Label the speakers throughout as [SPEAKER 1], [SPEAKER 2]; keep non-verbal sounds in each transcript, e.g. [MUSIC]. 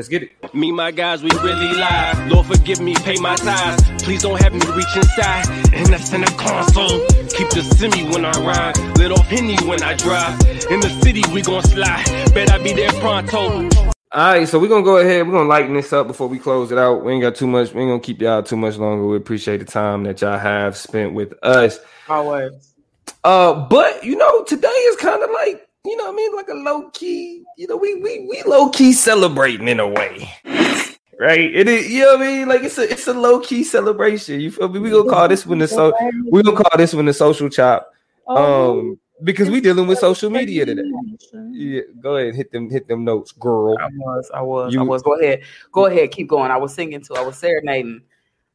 [SPEAKER 1] Let's get it.
[SPEAKER 2] Me, my guys, we really live. Lord, forgive me, pay my tithes. Please don't have me reach inside. And that's in the console. Keep the semi when I ride. Lit off Henny when I drive. In the city, we gon' slide. Bet I be there pronto.
[SPEAKER 1] All right, so we're gonna go ahead. We're gonna lighten this up before we close it out. We ain't got too much. We ain't gonna keep y'all too much longer. We appreciate the time that y'all have spent with us.
[SPEAKER 3] Always.
[SPEAKER 1] Uh, but you know, today is kind of like you know, what I mean, like a low key. You know, we we we low key celebrating in a way, right? It is. You know what I mean? Like it's a it's a low key celebration. You feel me? We gonna call this one the so we gonna call this one the social chop. Um, because we dealing with social media today. Yeah, go ahead, hit them, hit them notes, girl.
[SPEAKER 3] I was, I was,
[SPEAKER 1] You-
[SPEAKER 3] I was. Go ahead, go ahead, keep going. I was singing too. I was serenading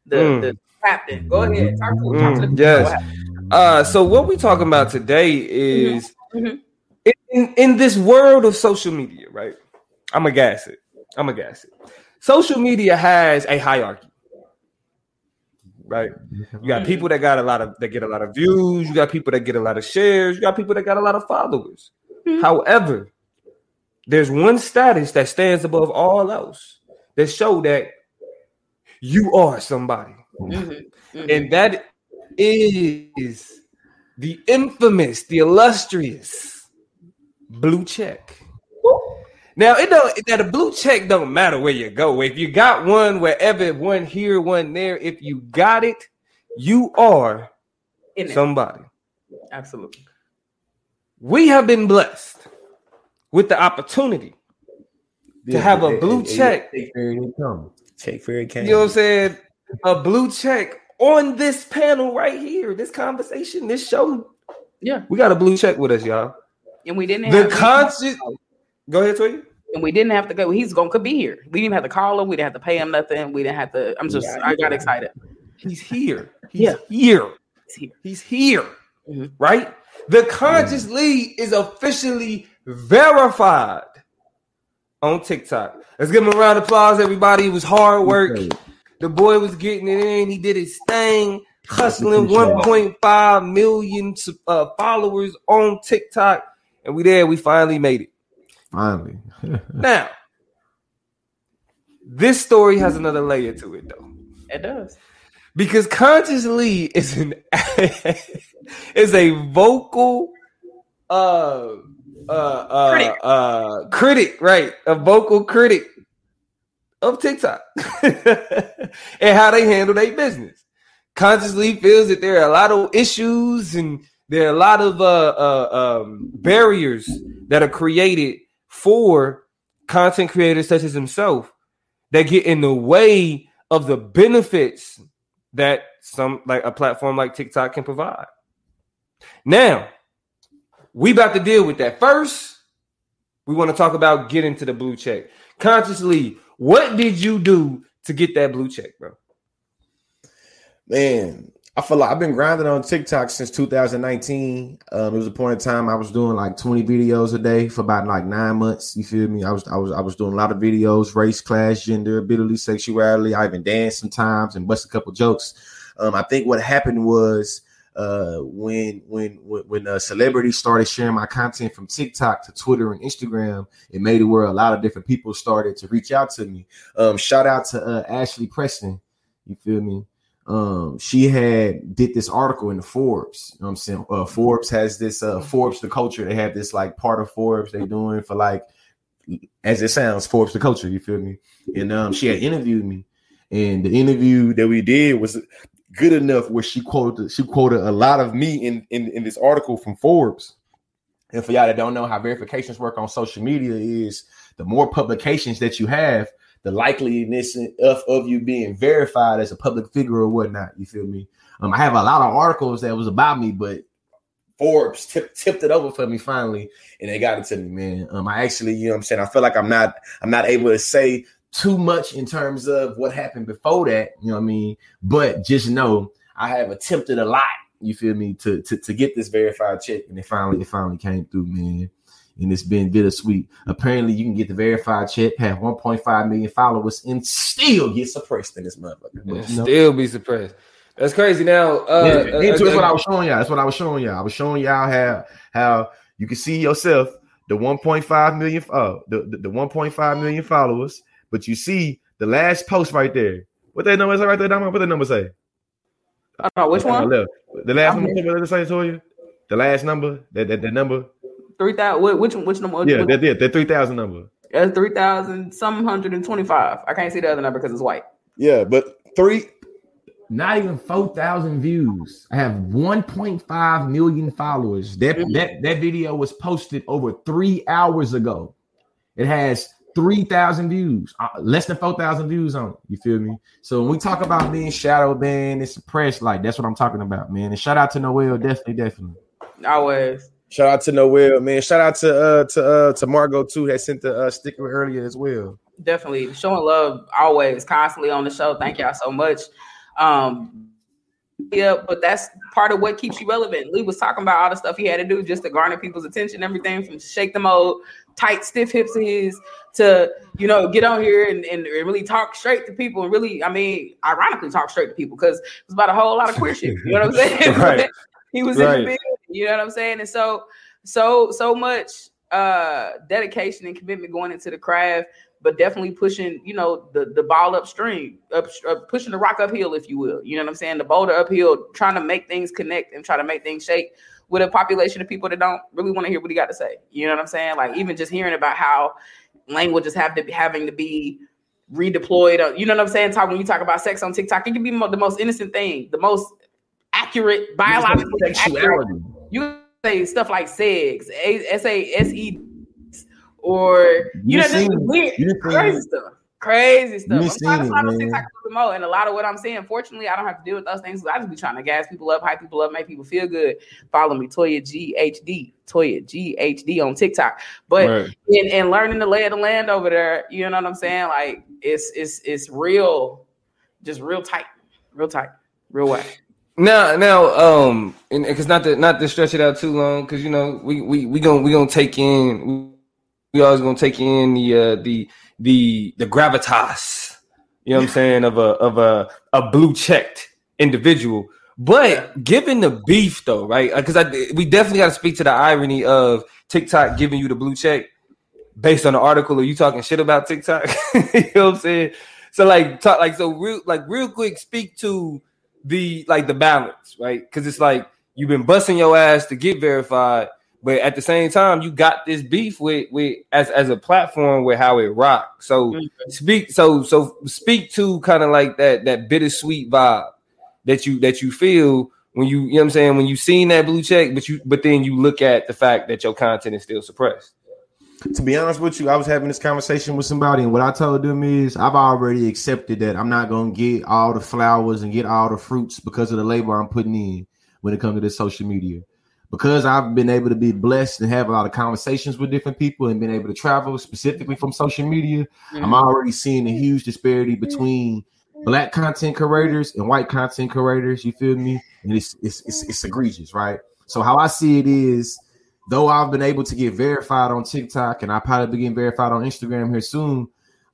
[SPEAKER 3] the
[SPEAKER 1] Mm.
[SPEAKER 3] the captain. Go ahead, talk to, talk to the
[SPEAKER 1] Mm, yes.
[SPEAKER 3] Go.
[SPEAKER 1] Uh, so what we talking about today is
[SPEAKER 3] Mhm.
[SPEAKER 1] In, in this world of social media, right? I'm gonna gas it. I'm gonna gas it. Social media has a hierarchy, right? You got people that got a lot of that get a lot of views. You got people that get a lot of shares. You got people that got a lot of followers.
[SPEAKER 3] Mhm.
[SPEAKER 1] However, there's one status that stands above all else that show that you are somebody
[SPEAKER 3] Mhm, mhm.
[SPEAKER 1] and that is the infamous, the illustrious blue check. Now it don't that a blue check don't matter where you go. If you got one wherever, one here, one there, if you got it, you are
[SPEAKER 3] In it.
[SPEAKER 1] somebody.
[SPEAKER 3] Absolutely.
[SPEAKER 1] We have been blessed with the opportunity to have a blue check.
[SPEAKER 4] Take fair it come. Take fair it came.
[SPEAKER 1] You know what I'm saying? A blue check on this panel right here, this conversation, this show.
[SPEAKER 3] Yeah.
[SPEAKER 1] We got a blue check with us, y'all.
[SPEAKER 3] And we didn't
[SPEAKER 1] The
[SPEAKER 3] have
[SPEAKER 1] conscious. Go ahead, Toy.
[SPEAKER 3] and we didn't have to go. He's gonna could be here. We didn't have to call him. We didn't have to pay him nothing. We didn't have to. I'm just.
[SPEAKER 1] Yeah,
[SPEAKER 3] I got
[SPEAKER 1] yeah.
[SPEAKER 3] excited.
[SPEAKER 1] He's here. He's
[SPEAKER 3] Yeah.
[SPEAKER 1] here.
[SPEAKER 3] He's here.
[SPEAKER 1] He's here.
[SPEAKER 3] Mhm.
[SPEAKER 1] Right? The Conscious Lee is officially verified on TikTok. Let's give him a round of applause, everybody. It was hard work. The boy was getting it in. He did his thing, hustling 1.5 million uh, followers on TikTok. And we there. We finally made it.
[SPEAKER 4] Finally. [LAUGHS]
[SPEAKER 1] Now, this story has another layer to it, though.
[SPEAKER 3] It does.
[SPEAKER 1] because Conscious Lee is an [LAUGHS] is a vocal uh uh uh
[SPEAKER 3] Critic.
[SPEAKER 1] uh critic, right? A vocal critic of TikTok [LAUGHS] and how they handle their business. Conscious Lee feels that there are a lot of issues and there are a lot of uh, uh um barriers that are created for content creators such as himself that get in the way of the benefits that some like a platform like TikTok can provide. Now, we about to deal with that. First, we want to talk about getting to the blue check. Conscious Lee, what did you do to get that blue check, bro?
[SPEAKER 4] Man, I feel like I've been grinding on TikTok since 2019. Um, it was a point in time I was doing like 20 videos a day for about like nine months. You feel me? I was I was I was doing a lot of videos, race, class, gender, ability, sexuality. I even danced sometimes and bust a couple jokes. Um, I think what happened was uh, when when when, when uh, celebrities started sharing my content from TikTok to Twitter and Instagram, it made it where a lot of different people started to reach out to me. Um, shout out to uh, Ashley Preston. You feel me? Um she had did this article in the Forbes. You know what I'm saying? Uh Forbes has this uh Forbes the culture. They have this like part of Forbes they're doing for like as it sounds, Forbes the culture, you feel me? And um she had interviewed me. And the interview that we did was good enough where she quoted she quoted a lot of me in in, in this article from Forbes. And for y'all that don't know how verifications work on social media is the more publications that you have, the likeliness of, of you being verified as a public figure or whatnot. You feel me? Um, I have a lot of articles that was about me, but Forbes tip, tipped it over for me finally, and they got it to me, man. Um, I actually, you know, what I'm saying, I feel like I'm not, I'm not able to say too much in terms of what happened before that. You know what I mean? But just know I have attempted a lot. You feel me to to, to get this verified check, and it finally it finally came through, man. And it's been bittersweet. Apparently, you can get the verified check, have 1.5 million followers, and still get suppressed in this motherfucker. But, you know,
[SPEAKER 1] still be suppressed. That's crazy. Now, uh,
[SPEAKER 4] yeah,
[SPEAKER 1] uh,
[SPEAKER 4] that's
[SPEAKER 1] uh,
[SPEAKER 4] what I was showing y'all. That's what I was showing y'all. I was showing y'all how how you can see yourself the 1.5 million uh the, the, the 1.5 million followers, But you see the last post right there. What that number say right there, Damo? What that number say?
[SPEAKER 3] I don't know which one.
[SPEAKER 4] The last
[SPEAKER 3] I'm
[SPEAKER 4] number, what did it say to you? The last number, that that, that number.
[SPEAKER 3] Three thousand. Which which number?
[SPEAKER 4] Yeah, that that, that three thousand number.
[SPEAKER 3] That's three thousand some hundred and twenty five. I can't see the other number because it's white.
[SPEAKER 4] Yeah, but three. Not even four thousand views. I have 1.5 million followers. That
[SPEAKER 3] Mhm.
[SPEAKER 4] that that video was posted over three hours ago. It has three thousand views, uh, less than four thousand views on it. You feel me? So when we talk about being shadow banned and suppressed, like that's what I'm talking about, man. And shout out to Noel, definitely, definitely.
[SPEAKER 3] Always.
[SPEAKER 4] Shout out to Noel, man. Shout out to uh to uh to Margot too that sent the uh, sticker earlier as well.
[SPEAKER 3] definitely. Showing love always constantly on the show. Thank y'all so much. Um yeah but that's part of what keeps you relevant. Lee was talking about all the stuff he had to do just to garner people's attention everything from shake the mode tight stiff hips of his to you know get on here and, and really talk straight to people and really i mean ironically talk straight to people because it was about a whole lot of queer shit. You know what i'm [LAUGHS] saying?
[SPEAKER 1] Right. [LAUGHS]
[SPEAKER 3] he was in the you know what i'm saying and so so so much uh dedication and commitment going into the craft but definitely pushing, you know, the the ball upstream, up, uh, pushing the rock uphill, if you will. You know what I'm saying? The boulder uphill, trying to make things connect and try to make things shake with a population of people that don't really want to hear what he got to say. You know what I'm saying? Like even just hearing about how languages have to be having to be redeployed. uh, You know what I'm saying? Talk when you talk about sex on TikTok, it can be the most innocent thing, the most accurate biologically accurate
[SPEAKER 4] Sexuality.
[SPEAKER 3] You say stuff like segs, S A S E, or you
[SPEAKER 4] You
[SPEAKER 3] know, just weird, crazy
[SPEAKER 4] it.
[SPEAKER 3] stuff, crazy stuff.
[SPEAKER 4] You
[SPEAKER 3] I'm trying to
[SPEAKER 4] find
[SPEAKER 3] on
[SPEAKER 4] man.
[SPEAKER 3] TikTok a little more, and a lot of what I'm saying, fortunately, I don't have to deal with those things. I just be trying to gas people up, hype people up, make people feel good. Follow me, Toya GHD, Toya GHD on TikTok. But
[SPEAKER 1] Right.
[SPEAKER 3] and, and learning the lay of the land over there, you know what I'm saying? Like it's it's it's real, just real tight, real tight, real whack.
[SPEAKER 1] Now, now, um, and because not to not to stretch it out too long, because you know we we we gonna we gonna take in we always gonna take in the uh the the the gravitas, you know what I'm saying of a of a a blue checked individual. But given the beef though, right? Because I we definitely got to speak to the irony of TikTok giving you the blue check based on the article. Are you talking shit about TikTok? [LAUGHS] you know what I'm saying? So like talk like so real like real quick speak to the like the balance, right? Because it's like you've been busting your ass to get verified, but at the same time you got this beef with with as as a platform with how it rocks. So
[SPEAKER 3] Mhm.
[SPEAKER 1] speak so so speak to kind of like that that bittersweet vibe that you that you feel when you you know what I'm saying when you seen that blue check, but you but then you look at the fact that your content is still suppressed.
[SPEAKER 4] To be honest with you, I was having this conversation with somebody, and what I told them is I've already accepted that I'm not gonna get all the flowers and get all the fruits because of the labor I'm putting in when it comes to this social media. Because I've been able to be blessed and have a lot of conversations with different people and been able to travel specifically from social media, I'm mm-hmm. already seeing a huge disparity mm-hmm. between black content creators and white content creators. You feel me? And it's it's it's, it's egregious, right? So how I see it is, though I've been able to get verified on TikTok and I probably be getting verified on Instagram here soon.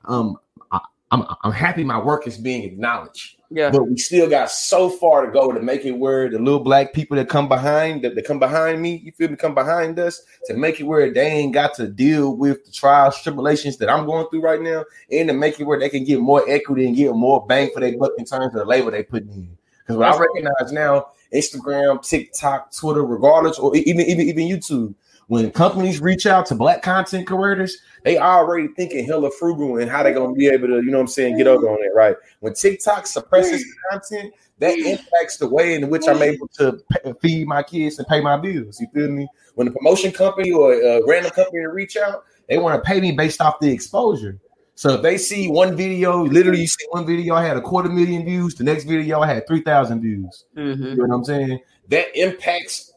[SPEAKER 4] Um, I, I'm I'm happy my work is being acknowledged.
[SPEAKER 3] Yeah.
[SPEAKER 4] But we still got so far to go to make it where the little black people that come behind that, that come behind me, you feel me, come behind us to make it where they ain't got to deal with the trials, tribulations that I'm going through right now, and to make it where they can get more equity and get more bang for their buck in terms of the labor they put in. Because what I recognize now, Instagram, TikTok, Twitter, regardless, or even even even YouTube, when companies reach out to black content creators, they already thinking hella frugal and how they gonna be able to, you know what I'm saying, get over on it, right? When TikTok suppresses mm. content, that impacts the way in which I'm mm. able to pay, feed my kids and pay my bills. You feel me? When a promotion company or a random company reach out, they want to pay me based off the exposure. So if they see one video, literally you see one video, I had a quarter million views. The next video, I had three thousand views.
[SPEAKER 3] Mhm.
[SPEAKER 4] You know what I'm saying? That impacts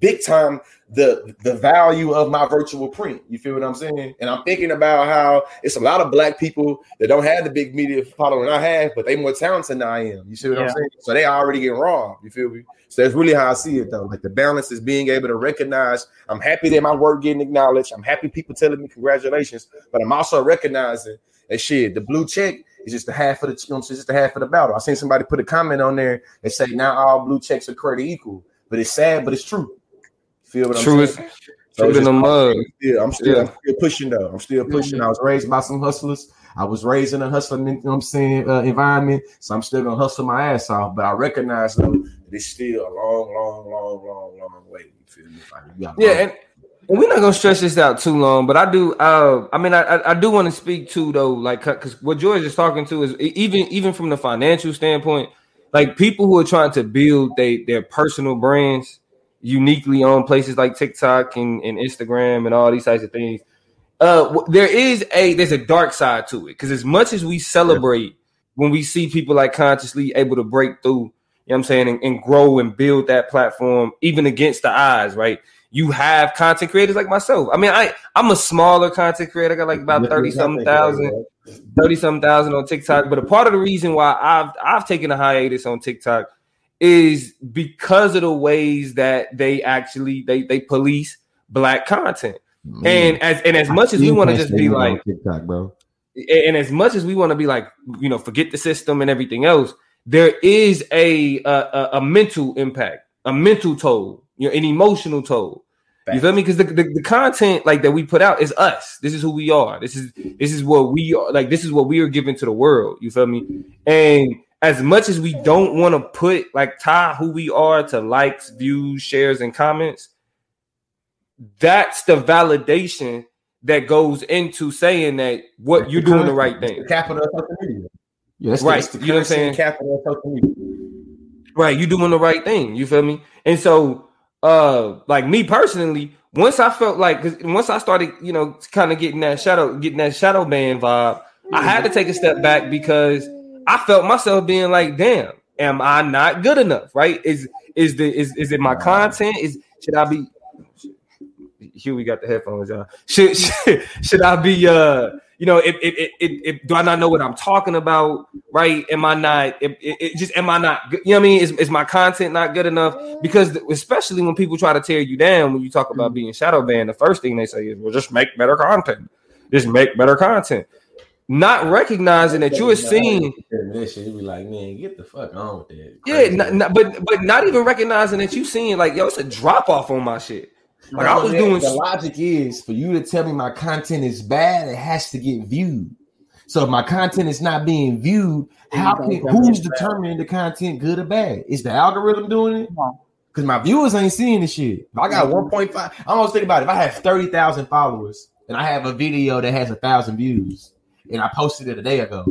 [SPEAKER 4] big time the the value of my virtual print. You feel what I'm saying? And I'm thinking about how it's a lot of black people that don't have the big media following I have, but they more talented than I am. You see what I'm saying? So they already get robbed. You feel me? So that's really how I see it though. Like the balance is being able to recognize. I'm happy that my work getting acknowledged. I'm happy people telling me congratulations, but I'm also recognizing that shit. The blue check is just the half of the you know, it's just the half of the battle. I seen somebody put a comment on there and say now all blue checks are created equal, but it's sad, but it's true. Feel what I'm
[SPEAKER 1] True as
[SPEAKER 4] saying?
[SPEAKER 1] true
[SPEAKER 4] it's
[SPEAKER 1] in the
[SPEAKER 4] just-
[SPEAKER 1] mud.
[SPEAKER 4] Yeah, I'm still,
[SPEAKER 1] Yeah.
[SPEAKER 4] I'm still pushing though. I'm still pushing. I was raised by some hustlers. I was raised in a hustling, you know what I'm saying, uh, environment, so I'm still gonna hustle my ass off. But I recognize though that it's still a long, long, long, long, long way. You feel me? Like,
[SPEAKER 1] Yeah, and, and we're not gonna stretch this out too long, but I do. Uh, I mean, I I, I do want to speak to though, like, because what George is talking to is even even from the financial standpoint, like people who are trying to build they their personal brands uniquely on places like TikTok and, and Instagram and all these types of things. Uh, there is a there's a dark side to it because as much as we celebrate when we see people like Conscious Lee able to break through, you know what I'm saying, and, and grow and build that platform even against the odds, right? You have content creators like myself. I mean, I I'm a smaller content creator. I got like about thirty something thousand, thirty something thousand on TikTok. But a part of the reason why I've I've taken a hiatus on TikTok is because of the ways that they actually they they police black content. And as and as much as we want to just be like
[SPEAKER 4] TikTok, bro.
[SPEAKER 1] and as much as we want to be like you know forget the system and everything else there is a a, a, a mental impact a mental toll you know an emotional toll you feel me because the, the, the content like that we put out is us this is who we are this is this is what we are like this is what we are giving to the world you feel me and as much as we don't want to put like tie who we are to likes views shares and comments that's the validation that goes into saying that what you're doing the right
[SPEAKER 4] The
[SPEAKER 1] thing.
[SPEAKER 4] capital of social media. Yeah, that's
[SPEAKER 1] Right,
[SPEAKER 4] The, the
[SPEAKER 1] you know what I'm saying?
[SPEAKER 4] and Capital of social media.
[SPEAKER 1] Right, you doing the right thing. You feel me? And so, uh, like me personally, once I felt like, cause once I started, you know, kind of getting that shadow, getting that shadow ban vibe, I had to take a step back because I felt myself being like, damn, am I not good enough? Right? Is is the is is it my content? Is should I be? Here we got the headphones, y'all. Should should, [LAUGHS] should I be? Uh, you know, if, if, if, if, if- do I not know what I'm talking about? Right? Am I not? If, if, if- just am I not? You know what I mean? Is, is my content not good enough? Because especially when people try to tear you down when you talk about mm-hmm. being shadow banned, the first thing they say is, "Well, just make better content. Just make better content." Not recognizing that you are seeing
[SPEAKER 4] That shit, you be like, man, get the fuck on with that.
[SPEAKER 1] yeah, not, not- but but not even recognizing that you seeing like yo, it's a drop off on my shit. Like I was
[SPEAKER 4] the,
[SPEAKER 1] doing,
[SPEAKER 4] The logic is for you to tell me my content is bad, it has to get viewed. So if my content is not being viewed, how can who's determining the content good or bad? Is the algorithm doing it? Because my viewers ain't seeing this shit. If I got 1.5. I almost think about it. If I have 30,000 followers and I have a video that has a thousand views and I posted it a day ago,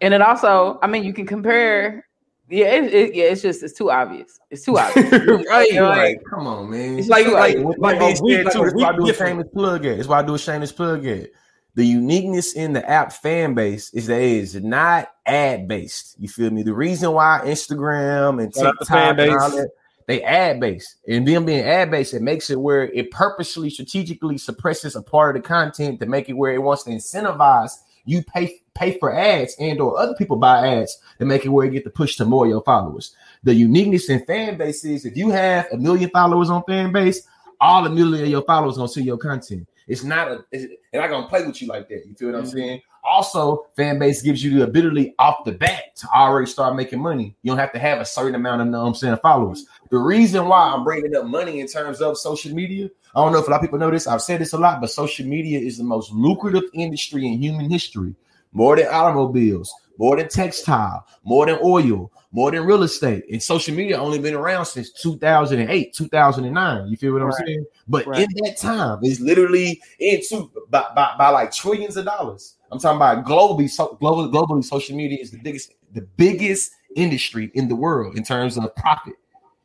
[SPEAKER 3] And it also, I mean, you can compare. Yeah, it, it, yeah, it's just it's too obvious. It's too obvious. [LAUGHS]
[SPEAKER 1] right?
[SPEAKER 3] You know,
[SPEAKER 1] Like,
[SPEAKER 4] like, come on, man.
[SPEAKER 1] it's like like
[SPEAKER 4] Like,
[SPEAKER 1] like
[SPEAKER 4] like,
[SPEAKER 1] a
[SPEAKER 4] like,
[SPEAKER 1] like
[SPEAKER 4] that's why I do a shameless plug at. That's why I do a shameless plug at. The uniqueness in the app fan base is that it is not ad based. You feel me? The reason why Instagram and
[SPEAKER 1] Shout out to
[SPEAKER 4] TikTok
[SPEAKER 1] fan
[SPEAKER 4] and all that, they ad based. And them being ad based, it makes it where it purposely strategically suppresses a part of the content to make it where it wants to incentivize you pay pay for ads and or other people buy ads to make it where you get to push to more of your followers. The uniqueness in fan base is if you have a million followers on fan base, all a million of your followers gonna see your content. It's not a, it's, they're not gonna play with you like that. You feel what I'm mm-hmm. saying? Also, fan base gives you the ability off the bat to already start making money. You don't have to have a certain amount of, you know I'm saying, followers. The reason why I'm bringing up money in terms of social media, I don't know if a lot of people know this. I've said this a lot, but social media is the most lucrative industry in human history. More than automobiles, more than textile, more than oil, more than real estate. And social media only been around since 2008, 2009. You feel what I'm saying? But
[SPEAKER 3] Right.
[SPEAKER 4] in that time, it's literally into by, by, by like trillions of dollars. I'm talking about globally, so globally, globally, social media is the biggest, the biggest industry in the world in terms of profit.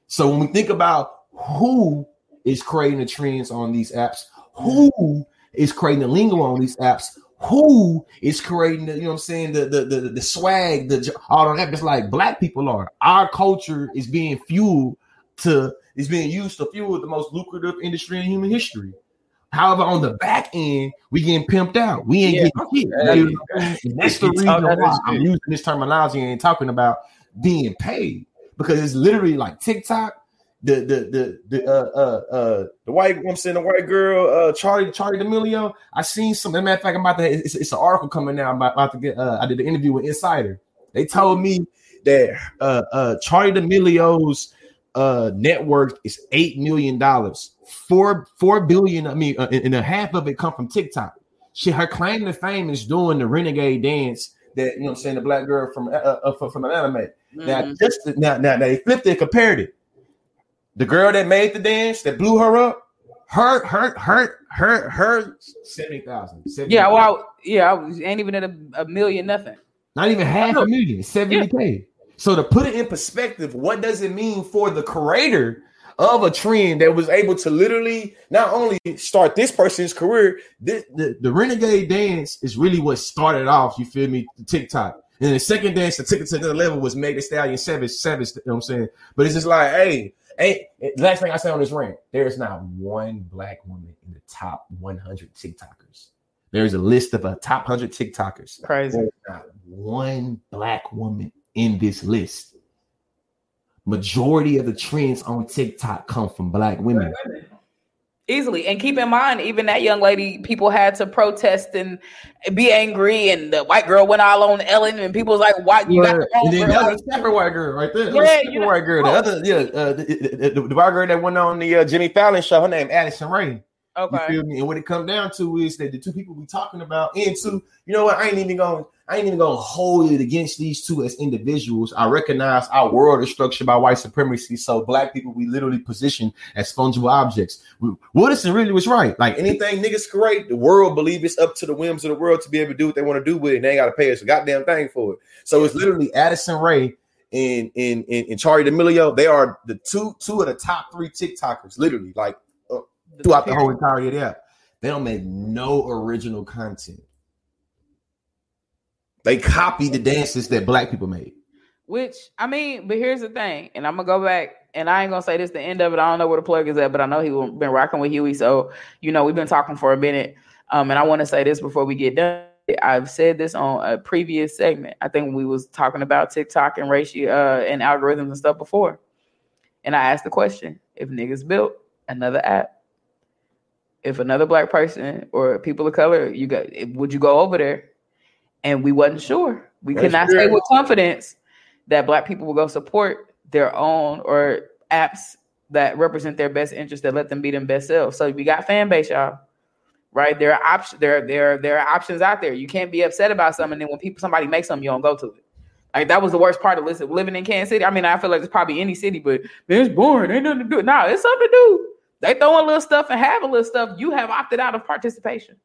[SPEAKER 4] So when we think about who is creating the trends on these apps, who is creating the lingo on these apps, who is creating the, you know what I'm saying, the the the, the swag, the all of that, just like black people are. Our culture is being fueled to is being used to fuel the most lucrative industry in human history. However, on the back end, we getting pimped out. We ain't
[SPEAKER 1] Yeah.
[SPEAKER 4] getting shit.
[SPEAKER 1] Yeah.
[SPEAKER 4] You know what I'm That's the [LAUGHS] reason why I'm using this terminology and talking about being paid because it's literally like TikTok. The the the the uh uh uh the white I'm saying the white girl uh Charli Charli D'Amelio. I seen some. As a matter of fact, I'm about to. It's, it's an article coming out. I'm about, about to get. Uh, I did an interview with Insider. They told me that uh uh Charli D'Amelio's uh net worth is eight million dollars. Four four billion. I mean, uh, and a half of it come from TikTok. She her claim to fame is doing the renegade dance that you know what I'm saying the black girl from uh, uh, from, from an anime. Now
[SPEAKER 3] Mhm.
[SPEAKER 4] just now now they flipped it, compared it. The girl that made the dance that blew her up, her her her her her seventy thousand.
[SPEAKER 3] Yeah, well, yeah, I was, ain't even at a, a million nothing.
[SPEAKER 4] Not even half a million, 70k. So to put it in perspective, what does it mean for the creator of a trend that was able to literally not only start this person's career, this, the, the renegade dance is really what started off, you feel me, the TikTok. And the second dance to take it to another level was Meg Thee Stallion Savage, Savage, you know what I'm saying? But it's just like, hey, hey, eh, last thing I say on this rant, there is not one black woman in the top 100 TikTokers. There's a list of a top 100 TikTokers.
[SPEAKER 3] Crazy.
[SPEAKER 4] There's not one black woman in this list. Majority of the trends on TikTok come from black women.
[SPEAKER 3] Easily. And keep in mind, even that young lady, people had to protest and be angry, and the white girl went all on Ellen, and people was like, Why you got the wrong
[SPEAKER 4] and then
[SPEAKER 3] girl?"
[SPEAKER 4] the other separate white girl right there.
[SPEAKER 3] Yeah, you know-
[SPEAKER 4] white girl. The other, yeah, uh, the, the, the, the white girl that went on the uh, Jimmy Fallon show. Her name Addison Rae. You feel me? And what it come down to is that the two people we talking about, and two, you know what? I ain't even going. I ain't even gonna hold it against these two as individuals. I recognize our world is structured by white supremacy. So black people, we literally position as fungible objects. Wilderson really was right. Like anything niggas create, the world believe it's up to the whims of the world to be able to do what they want to do with it. And they ain't gotta pay us a goddamn thing for it. So it's literally Addison Rae and and and, and Charli D'Amelio. They are the two two of the top three TikTokers, literally. Like throughout the whole entirety of the app. They don't make no original content. They copy the dances that black people made.
[SPEAKER 3] Which I mean, but here's the thing, and I'm gonna go back, and I ain't gonna say this the end of it. I don't know where the plug is at, but I know he been rocking with Huey, so you know we've been talking for a minute. Um, and I want to say this before we get done. I've said this on a previous segment. I think we was talking about TikTok and ratio uh, and algorithms and stuff before, and I asked the question: If niggas built another app, if another black person or people of color, you got, would you go over there? And we wasn't sure. We
[SPEAKER 4] That's
[SPEAKER 3] could not say with confidence that black people will go support their own or apps that represent their best interest that let them be their best selves. So we got fan base, y'all. Right? There are options. There, there, there are options out there. You can't be upset about something, and then when people somebody makes something, you don't go to it. Like that was the worst part of listen, living in Kansas City. I mean, I feel like it's probably any city, but man, it's boring. Ain't nothing to do. Nah, it's something to do. They throwing little stuff and have a little stuff. You have opted out of participation.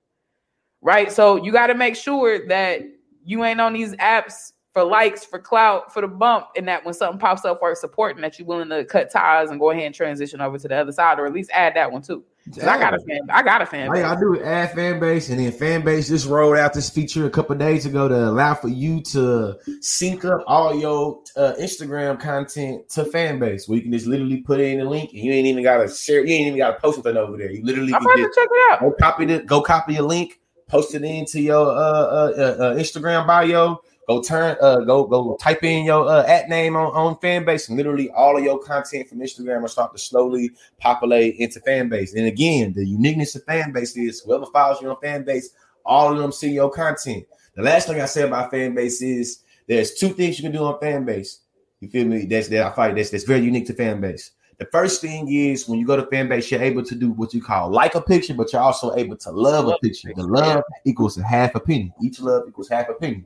[SPEAKER 3] Right. So you got to make sure that you ain't on these apps for likes, for clout, for the bump, and that when something pops up for supporting that you're willing to cut ties and go ahead and transition over to the other side, or at least add that one too. I got a fan. I got a fan. Base.
[SPEAKER 4] y'all do is add fan base, and then fan base just rolled out this feature a couple days ago to allow for you to sync up all your uh, Instagram content to fan base, where you can just literally put in a link, and you ain't even gotta share, you ain't even gotta post something over there. You literally
[SPEAKER 3] I'm
[SPEAKER 4] can just
[SPEAKER 3] check it out.
[SPEAKER 4] go copy the go copy a link, post it into your uh, uh, uh, Instagram bio. Go turn uh go go type in your uh, at name on on fan base, and literally all of your content from Instagram will start to slowly populate into fan base. And again, the uniqueness of fan base is whoever follows you on fan base, all of them see your content. The last thing I say about fan base is there's two things you can do on fan base. You feel me? That's that I fight that's that's very unique to fan base. The first thing is when you go to fan base, you're able to do what you call like a picture, but you're also able to love a picture. The love equals a half a penny. Each love equals half a penny.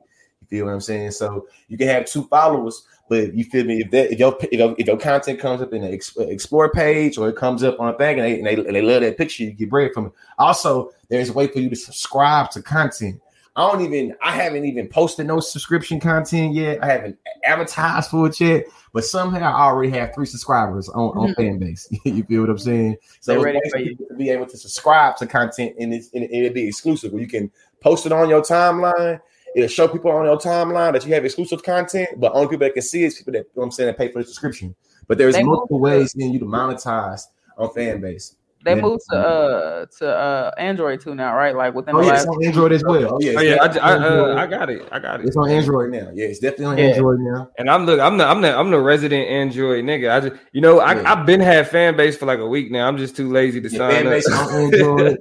[SPEAKER 4] You feel what I'm saying? So you can have two followers, but you feel me? If that if your if your, if your content comes up in the explore page or it comes up on a thing and they, and they and they love that picture, you get bread from it. Also, there's a way for you to subscribe to content. I don't even I haven't even posted no subscription content yet. I haven't advertised for it yet, but somehow I already have three subscribers on, on mm-hmm. fan base. [LAUGHS] you feel what I'm saying? So
[SPEAKER 3] They're ready for you.
[SPEAKER 4] to be able to subscribe to content and, and it'll be exclusive where you can post it on your timeline. It'll show people on your timeline that you have exclusive content, but only people that can see it is people that you know what I'm saying that pay for the subscription. But there's
[SPEAKER 3] They
[SPEAKER 4] multiple ways in you to monetize on fan base.
[SPEAKER 3] They
[SPEAKER 4] Yeah.
[SPEAKER 3] moved to uh to uh Android too now, right? Like within
[SPEAKER 4] Oh
[SPEAKER 3] the
[SPEAKER 4] yeah,
[SPEAKER 3] last
[SPEAKER 4] it's on Android as well. Oh yeah,
[SPEAKER 1] Oh yeah, I, I, uh, I got it. I got it.
[SPEAKER 4] It's on Android now. Yeah, it's definitely on
[SPEAKER 3] Yeah.
[SPEAKER 4] Android now.
[SPEAKER 1] And I'm the I'm the I'm the I'm the resident Android nigga. I just you know I
[SPEAKER 4] Yeah.
[SPEAKER 1] I've been had fan base for like a week now. I'm just too lazy to
[SPEAKER 4] Your
[SPEAKER 1] sign
[SPEAKER 4] fan
[SPEAKER 1] up.
[SPEAKER 4] base on Android.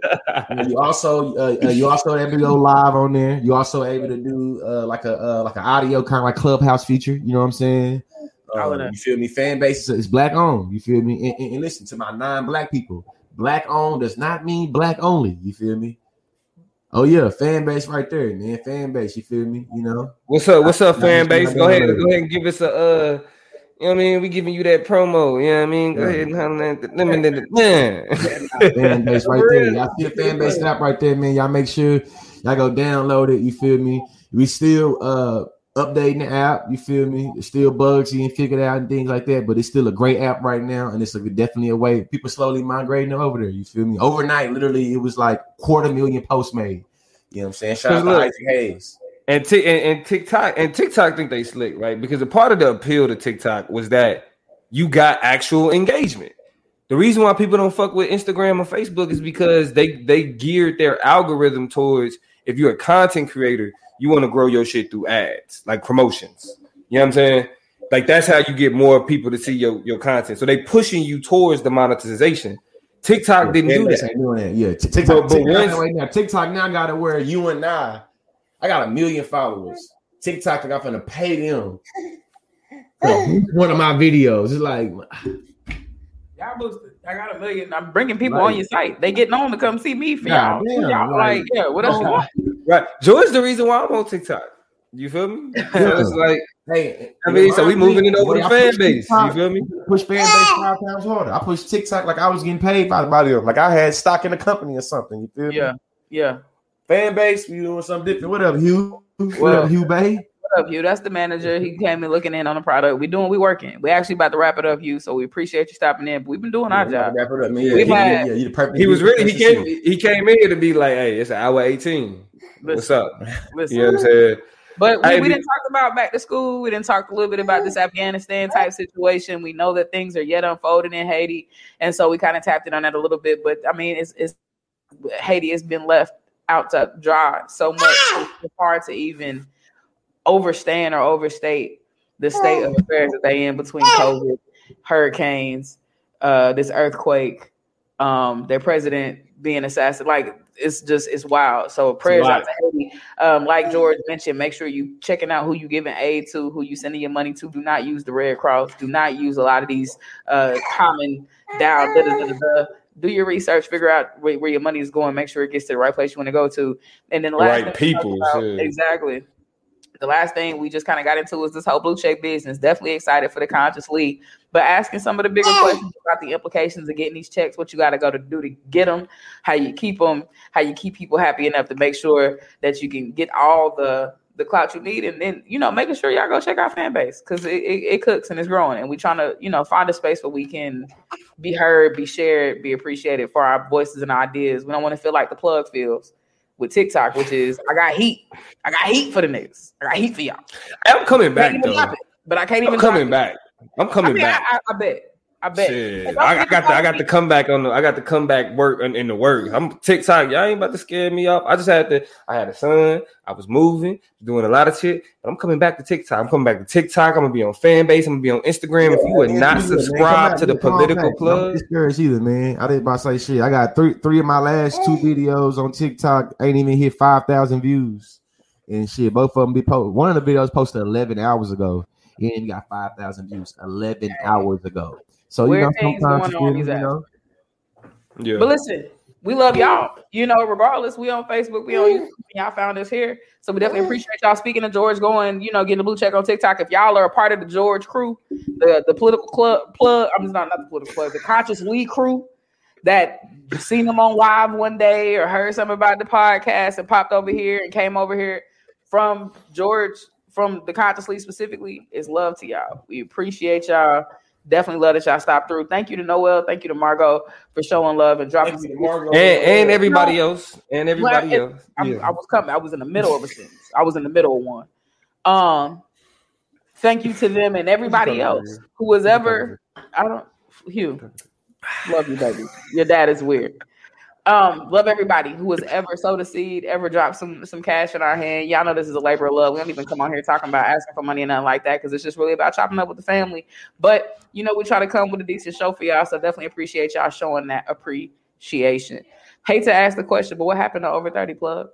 [SPEAKER 4] You also uh, uh, you also able to go live on there. You also able to do uh, like a uh, like an audio kind of like clubhouse feature. You know what I'm saying?
[SPEAKER 3] All of
[SPEAKER 4] Um,
[SPEAKER 3] that.
[SPEAKER 4] you feel me? Fan base is, is black owned. You feel me? And, and- and listen to my non black people. Black owned does not mean black only. You feel me? Oh yeah, fan base right there, man. Fan base, you feel me? You know.
[SPEAKER 1] What's up? What's up,
[SPEAKER 4] I-
[SPEAKER 1] fan base? Go ahead, go ahead and give us a uh you know what I mean? We giving you that promo. You know what I mean? Go
[SPEAKER 4] Yeah.
[SPEAKER 1] ahead and handle that. Let me man.
[SPEAKER 4] fan base [LAUGHS] right there. Y'all see the fan base app right there, man. Y'all make sure y'all go download it. You feel me? We still uh updating the app. You feel me? There's still bugs you ain't figured out and things like that, but it's still a great app right now, and it's a, definitely a way people slowly migrating over there. You feel me? Overnight, literally, it was like quarter million posts made. You know what I'm saying? Shout out to. Isaac Hayes.
[SPEAKER 1] And, Tik and and TikTok and TikTok think they slick, right? Because a part of the appeal to TikTok was that you got actual engagement. The reason why people don't fuck with Instagram or Facebook is because they they geared their algorithm towards if you're a content creator, you want to grow your shit through ads, like promotions. You know what I'm saying? Like that's how you get more people to see your, your content. So they pushing you towards the monetization. TikTok didn't
[SPEAKER 4] Fan
[SPEAKER 1] do that.
[SPEAKER 4] doing that. Yeah, TikTok,
[SPEAKER 1] But- but
[SPEAKER 4] TikTok
[SPEAKER 1] once-
[SPEAKER 4] right now. TikTok now got it where you and I, I got a million followers. TikTok, like I'm gonna pay them. for one of my videos. It's like [SIGHS]
[SPEAKER 3] Y'all boosted. I got a million. I'm bringing people
[SPEAKER 4] Right.
[SPEAKER 3] on your site. They getting on to come see me for
[SPEAKER 4] Nah,
[SPEAKER 3] y'all.
[SPEAKER 4] damn,
[SPEAKER 3] y'all
[SPEAKER 4] like-
[SPEAKER 3] like, yeah, what else you want?
[SPEAKER 1] Right. Joy's the reason why I'm on TikTok. You feel me? [LAUGHS] So it's like
[SPEAKER 4] Hey,
[SPEAKER 1] I mean, so we moving it over
[SPEAKER 4] When
[SPEAKER 1] the fan
[SPEAKER 4] push
[SPEAKER 1] base. You feel me?
[SPEAKER 4] Push fan base five times harder. I push TikTok like I was getting paid by, by them. Like I had stock in the company or something. You feel me?
[SPEAKER 3] Yeah, yeah.
[SPEAKER 4] Fan base, we doing something different. What up, Hugh? What
[SPEAKER 3] Well-
[SPEAKER 4] up, Hugh Bay?
[SPEAKER 3] What up, Hugh? That's the manager. He came in looking in on the product. We doing, we working. We actually about to wrap it up, Hugh. So we appreciate you stopping in. But we've been doing our job.
[SPEAKER 4] Wrap it up, man. Yeah,
[SPEAKER 3] We've
[SPEAKER 4] he,
[SPEAKER 3] had-
[SPEAKER 4] yeah, you the perfect.
[SPEAKER 1] He was really he came he came in to be like, hey, it's an hour 18. What's up?
[SPEAKER 3] listen. [LAUGHS]
[SPEAKER 1] You know what I'm saying?
[SPEAKER 3] But we,
[SPEAKER 1] Hey,
[SPEAKER 3] we
[SPEAKER 1] we-
[SPEAKER 3] didn't talk about back to school. We didn't talk a little bit about this Afghanistan type situation. We know that things are yet unfolding in Haiti, and so we kind of tapped in on that a little bit. But I mean, it's, it's Haiti has been left out to dry so much. It's hard to even overstand or overstate the state of affairs that they in between COVID, hurricanes, uh, this earthquake, um, their president being assassinated. Like it's just it's wild. So prayers out to Haiti. Um, like George mentioned, make sure you checking out who you giving aid to, who you sending your money to. Do not use the Red Cross. Do not use a lot of these uh, common down. Da, da, da. Do your research, figure out where, where your money is going, make sure it gets to the right place you want to go to. And then the last
[SPEAKER 1] Right
[SPEAKER 3] thing we talked
[SPEAKER 1] people,
[SPEAKER 3] about- exactly. The last thing we just kind of got into was this whole blue check business. Definitely excited for the Conscious Lee, but asking some of the bigger questions about the implications of getting these checks, what you got to go to do to get them, how you keep them, how you keep people happy enough to make sure that you can get all the the clout you need, and then you know making sure y'all go check our fan base because it, it, it cooks and it's growing, and we trying to you know find a space where we can be heard, be shared, be appreciated for our voices and ideas. We don't want to feel like the plug feels with TikTok, which is I got heat, I got heat for the niggas, I got heat for y'all.
[SPEAKER 1] I'm coming back though.
[SPEAKER 3] it, but I can't even
[SPEAKER 1] I'm
[SPEAKER 3] drop
[SPEAKER 1] coming
[SPEAKER 3] it.
[SPEAKER 1] back. I'm
[SPEAKER 3] I,
[SPEAKER 1] coming
[SPEAKER 3] mean,
[SPEAKER 1] back.
[SPEAKER 3] I, I, I bet, I bet.
[SPEAKER 1] Shit. I, I got the I got to come back on the I got the comeback work in, in the work. I'm TikTok. Y'all ain't about to scare me off. I just had to. I had a son. I was moving, doing a lot of shit. But I'm coming back to TikTok. I'm coming back to TikTok. I'm gonna be on fan base. I'm gonna be on Instagram. if you are
[SPEAKER 4] Yeah,
[SPEAKER 1] not
[SPEAKER 4] man, come
[SPEAKER 1] subscribed to the
[SPEAKER 4] man. Come on
[SPEAKER 1] political
[SPEAKER 4] back.
[SPEAKER 1] plug,
[SPEAKER 4] Don't discouraged either, man. I didn't about to say shit. I got three three of my last two videos on TikTok ain't even hit five thousand views, and shit. Both of them be posted. One of the videos posted eleven hours ago, and it got five thousand views eleven hours ago. So
[SPEAKER 3] Weird
[SPEAKER 4] you know,
[SPEAKER 3] things
[SPEAKER 4] sometimes
[SPEAKER 3] going on
[SPEAKER 4] you,
[SPEAKER 3] these
[SPEAKER 4] feel you know,
[SPEAKER 1] yeah.
[SPEAKER 3] But listen, we love y'all. You know, regardless, we on Facebook, we on YouTube. Y'all found us here, so we definitely appreciate y'all. Speaking of George, going, you know, getting the blue check on TikTok. If y'all are a part of the George crew, the the political club plug, I'm just not not the political club, the Conscious Lee crew that seen them on live one day or heard something about the podcast and popped over here and came over here from George from the Conscious Lee specifically is love to y'all. We appreciate y'all. Definitely love that y'all stopped through. Thank you to Noel. Thank you to Margot for showing love and dropping.
[SPEAKER 4] Thank you to Margo.
[SPEAKER 1] and and everybody else and everybody
[SPEAKER 3] Well,
[SPEAKER 1] else.
[SPEAKER 3] I'm-
[SPEAKER 1] Yeah.
[SPEAKER 3] I was coming. I was in the middle of a sentence. I was in the middle of one. Um, thank you to them and everybody else who was ever. I don't. Hugh, love you, baby. Your dad is weird. Um, love everybody who has ever sowed a seed, ever dropped some some cash in our hand. Y'all know this is a labor of love. We don't even come on here talking about asking for money and nothing like that because it's just really about chopping up with the family. But you know, we try to come with a decent show for y'all, so definitely appreciate y'all showing that appreciation. Hate to ask the question, but what happened to over thirty plug?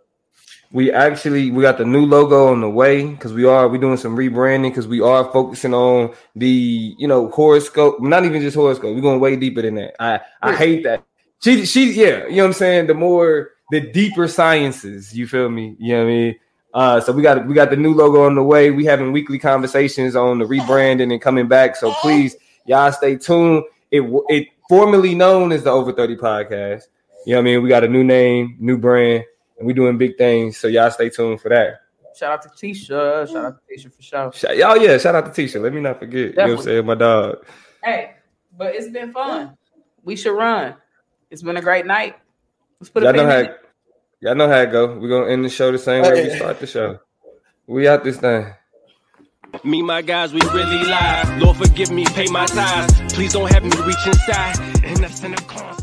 [SPEAKER 1] we actually we got the new logo on the way because we are we doing some rebranding because we are focusing on the you know horoscope not even just horoscope we're going way deeper than that i i hate that she she yeah you know what i'm saying the more the deeper sciences. You feel me? You know what I mean? Uh, so we got we got the new logo on the way. We having weekly conversations on the rebranding and coming back. So please, y'all stay tuned. It it formerly known as the Over Thirty Podcast. You know what I mean? We got a new name, new brand, and we doing big things. So y'all stay tuned for that.
[SPEAKER 3] Shout out to Tisha. Shout out to Tisha for sure.
[SPEAKER 1] Shout, y'all, yeah, shout out to Tisha. Let me not forget. Definitely. You know what I'm saying? My dog.
[SPEAKER 3] Hey, but it's been fun. We should run. It's been a great night.
[SPEAKER 1] Let's put y'all know how, y'all know how it go. We're gonna end the show the same way we start the show. We out this thing.
[SPEAKER 2] Me, my guys, we really live. Lord, forgive me, pay my tithes. Please don't have me reach inside. And that's in the console.